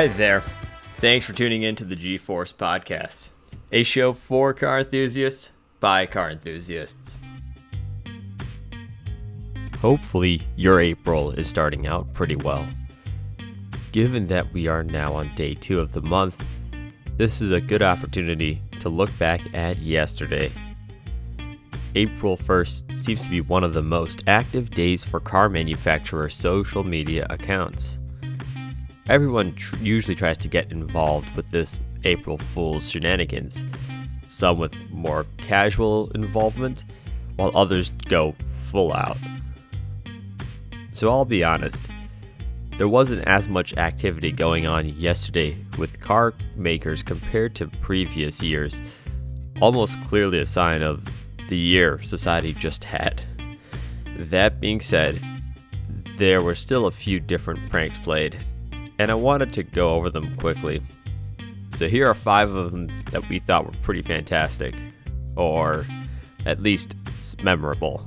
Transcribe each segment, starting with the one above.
Hi there. Thanks for tuning in to the G Force Podcast, a show for car enthusiasts by car enthusiasts. Hopefully, your April is starting out pretty well. Given that we are now on day two of the month, this is a good opportunity to look back at yesterday. April 1st seems to be one of the most active days for car manufacturer social media accounts. Everyone tr- usually tries to get involved with this April Fool's shenanigans, some with more casual involvement, while others go full out. So I'll be honest, there wasn't as much activity going on yesterday with car makers compared to previous years, almost clearly a sign of the year society just had. That being said, there were still a few different pranks played, and I wanted to go over them quickly. So here are five of them that we thought were pretty fantastic, or at least memorable.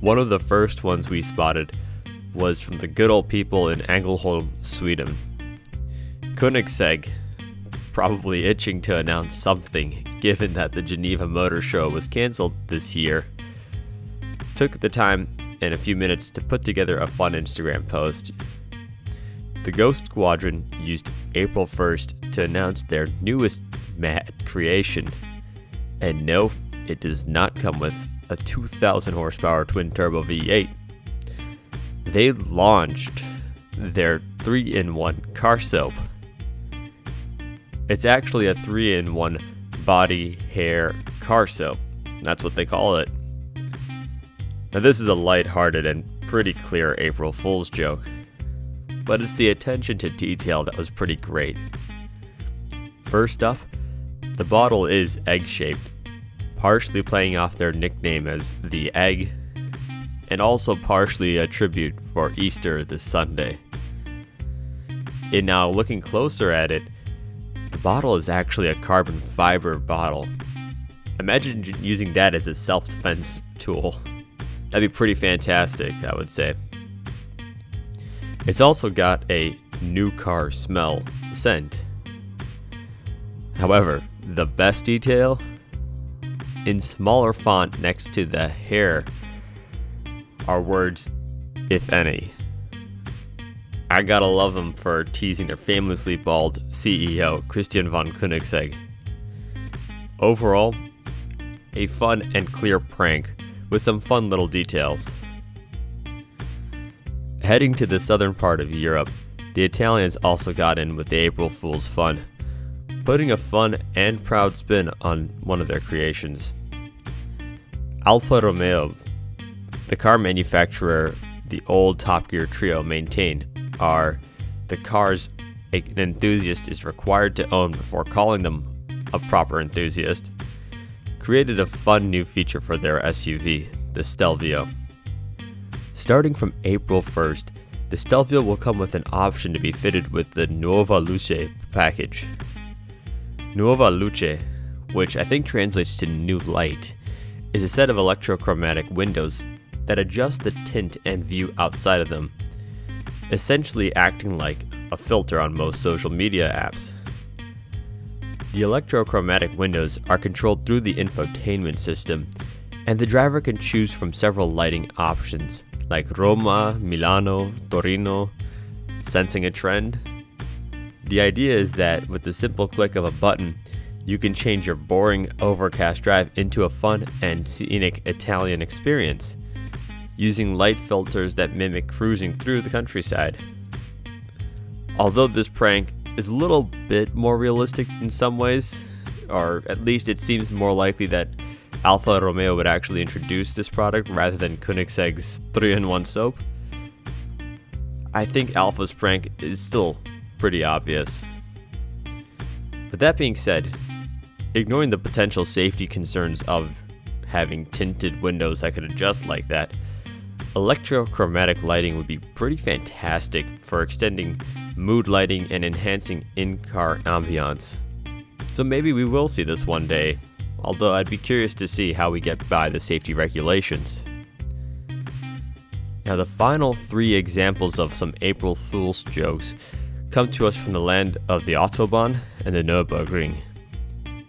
One of the first ones we spotted was from the good old people in Ängelholm, Sweden. Koenigsegg, probably itching to announce something given that the Geneva Motor Show was cancelled this year, took the time and a few minutes to put together a fun Instagram post the Ghost Squadron used April 1st to announce their newest mad creation. And no, it does not come with a 2000 horsepower twin turbo V8. They launched their 3 in 1 car soap. It's actually a 3 in 1 body hair car soap. That's what they call it. Now, this is a light-hearted and pretty clear April Fool's joke but it's the attention to detail that was pretty great. First up, the bottle is egg shaped, partially playing off their nickname as the Egg, and also partially a tribute for Easter this Sunday. And now, uh, looking closer at it, the bottle is actually a carbon fiber bottle. Imagine using that as a self defense tool. That'd be pretty fantastic, I would say. It's also got a new car smell scent. However, the best detail in smaller font next to the hair are words, if any. I gotta love them for teasing their famously bald CEO, Christian von Koenigsegg. Overall, a fun and clear prank with some fun little details. Heading to the southern part of Europe, the Italians also got in with the April Fool's fun, putting a fun and proud spin on one of their creations. Alfa Romeo, the car manufacturer the old Top Gear trio maintain, are the cars an enthusiast is required to own before calling them a proper enthusiast, created a fun new feature for their SUV, the Stelvio. Starting from April 1st, the Stelvio will come with an option to be fitted with the Nuova Luce package. Nuova Luce, which I think translates to new light, is a set of electrochromatic windows that adjust the tint and view outside of them, essentially acting like a filter on most social media apps. The electrochromatic windows are controlled through the infotainment system, and the driver can choose from several lighting options like Roma, Milano, Torino, sensing a trend. The idea is that with the simple click of a button, you can change your boring, overcast drive into a fun and scenic Italian experience, using light filters that mimic cruising through the countryside. Although this prank is a little bit more realistic in some ways, or at least it seems more likely that Alfa Romeo would actually introduce this product rather than Koenigsegg's 3-in-1 soap, I think Alfa's prank is still pretty obvious. But that being said, ignoring the potential safety concerns of having tinted windows that could adjust like that, electrochromatic lighting would be pretty fantastic for extending mood lighting and enhancing in-car ambiance. So maybe we will see this one day although I'd be curious to see how we get by the safety regulations. Now, the final three examples of some April Fool's jokes come to us from the land of the Autobahn and the Nürburgring,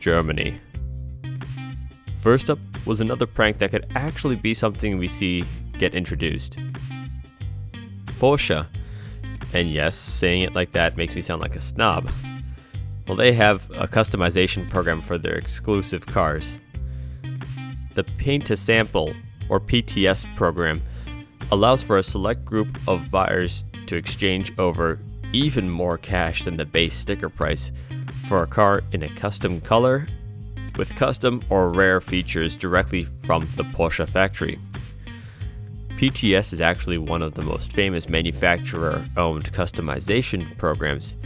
Germany. First up was another prank that could actually be something we see get introduced. Porsche, and yes, saying it like that makes me sound like a snob. Well, they have a customization program for their exclusive cars. The Paint to Sample, or PTS program, allows for a select group of buyers to exchange over even more cash than the base sticker price for a car in a custom color with custom or rare features directly from the Porsche factory. PTS is actually one of the most famous manufacturer-owned customization programs,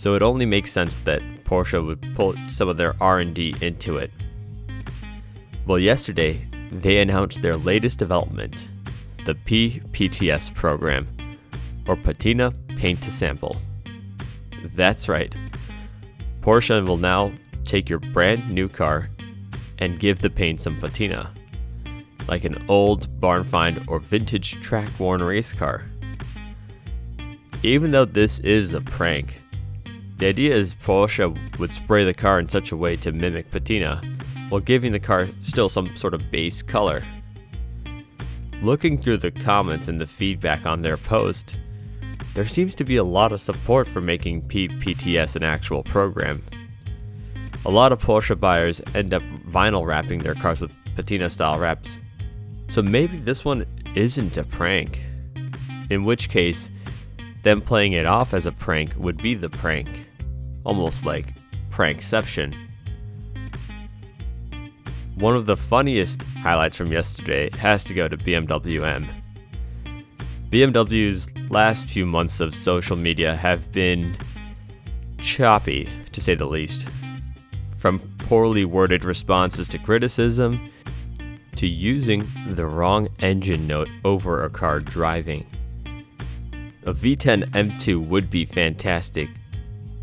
so it only makes sense that Porsche would put some of their R&D into it. Well, yesterday they announced their latest development, the PPTS program, or Patina Paint to Sample. That's right. Porsche will now take your brand new car and give the paint some patina like an old barn find or vintage track worn race car. Even though this is a prank, the idea is Porsche would spray the car in such a way to mimic patina, while giving the car still some sort of base color. Looking through the comments and the feedback on their post, there seems to be a lot of support for making PPTS an actual program. A lot of Porsche buyers end up vinyl wrapping their cars with patina style wraps so maybe this one isn't a prank. In which case, them playing it off as a prank would be the prank. Almost like prankception. One of the funniest highlights from yesterday has to go to BMW M. BMW's last few months of social media have been choppy, to say the least. From poorly worded responses to criticism to using the wrong engine note over a car driving. A V10 M2 would be fantastic,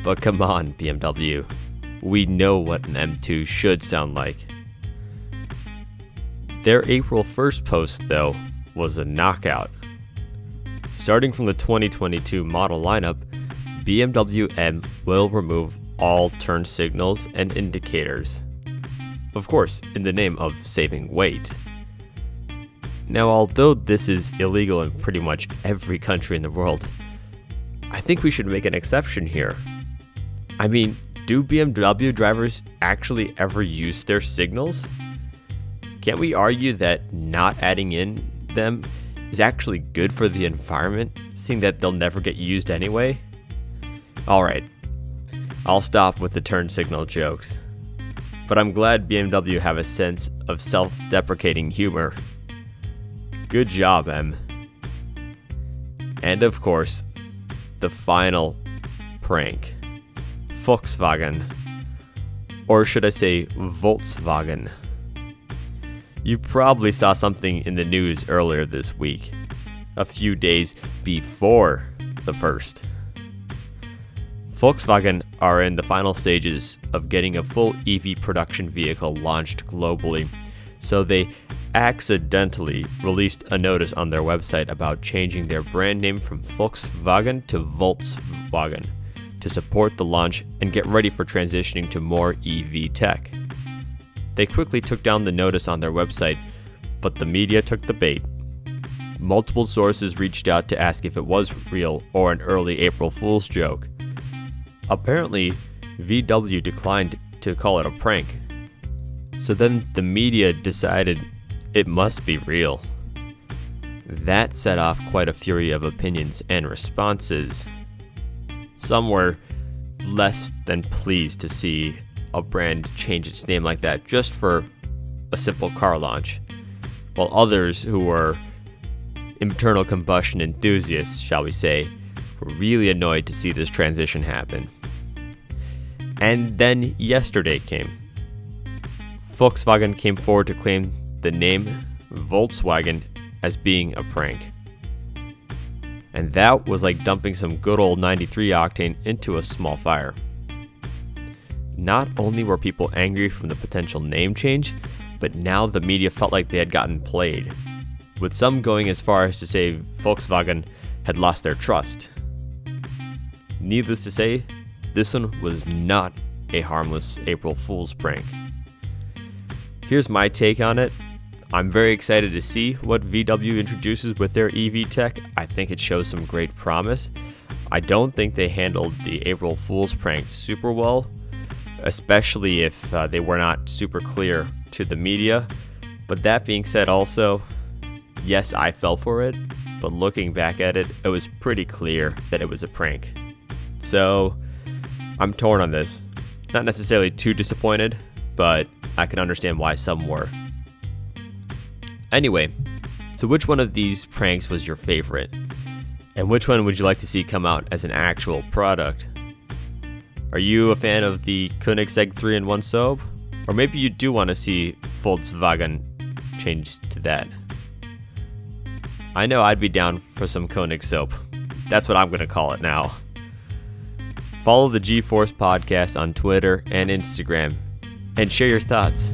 but come on, BMW. We know what an M2 should sound like. Their April 1st post, though, was a knockout. Starting from the 2022 model lineup, BMW M will remove all turn signals and indicators. Of course, in the name of saving weight. Now, although this is illegal in pretty much every country in the world, I think we should make an exception here. I mean, do BMW drivers actually ever use their signals? Can't we argue that not adding in them is actually good for the environment, seeing that they'll never get used anyway? Alright, I'll stop with the turn signal jokes but I'm glad BMW have a sense of self deprecating humor. Good job, M. And of course, the final prank Volkswagen. Or should I say, Voltswagen? You probably saw something in the news earlier this week, a few days before the first. Volkswagen are in the final stages of getting a full EV production vehicle launched globally, so they accidentally released a notice on their website about changing their brand name from Volkswagen to Voltswagen to support the launch and get ready for transitioning to more EV tech. They quickly took down the notice on their website, but the media took the bait. Multiple sources reached out to ask if it was real or an early April Fool's joke. Apparently, VW declined to call it a prank. So then the media decided it must be real. That set off quite a fury of opinions and responses. Some were less than pleased to see a brand change its name like that just for a simple car launch, while others who were internal combustion enthusiasts, shall we say, were really annoyed to see this transition happen. And then yesterday came. Volkswagen came forward to claim the name Voltswagen as being a prank. And that was like dumping some good old 93 octane into a small fire. Not only were people angry from the potential name change, but now the media felt like they had gotten played. with some going as far as to say Volkswagen had lost their trust. Needless to say, this one was not a harmless April Fool's prank. Here's my take on it. I'm very excited to see what VW introduces with their EV tech. I think it shows some great promise. I don't think they handled the April Fool's prank super well, especially if uh, they were not super clear to the media. But that being said, also, yes, I fell for it, but looking back at it, it was pretty clear that it was a prank. So, I'm torn on this. Not necessarily too disappointed, but I can understand why some were. Anyway, so which one of these pranks was your favorite? And which one would you like to see come out as an actual product? Are you a fan of the Koenigsegg 3 in 1 soap? Or maybe you do want to see Volkswagen change to that. I know I'd be down for some Koenig soap. That's what I'm going to call it now. Follow the G Force podcast on Twitter and Instagram and share your thoughts.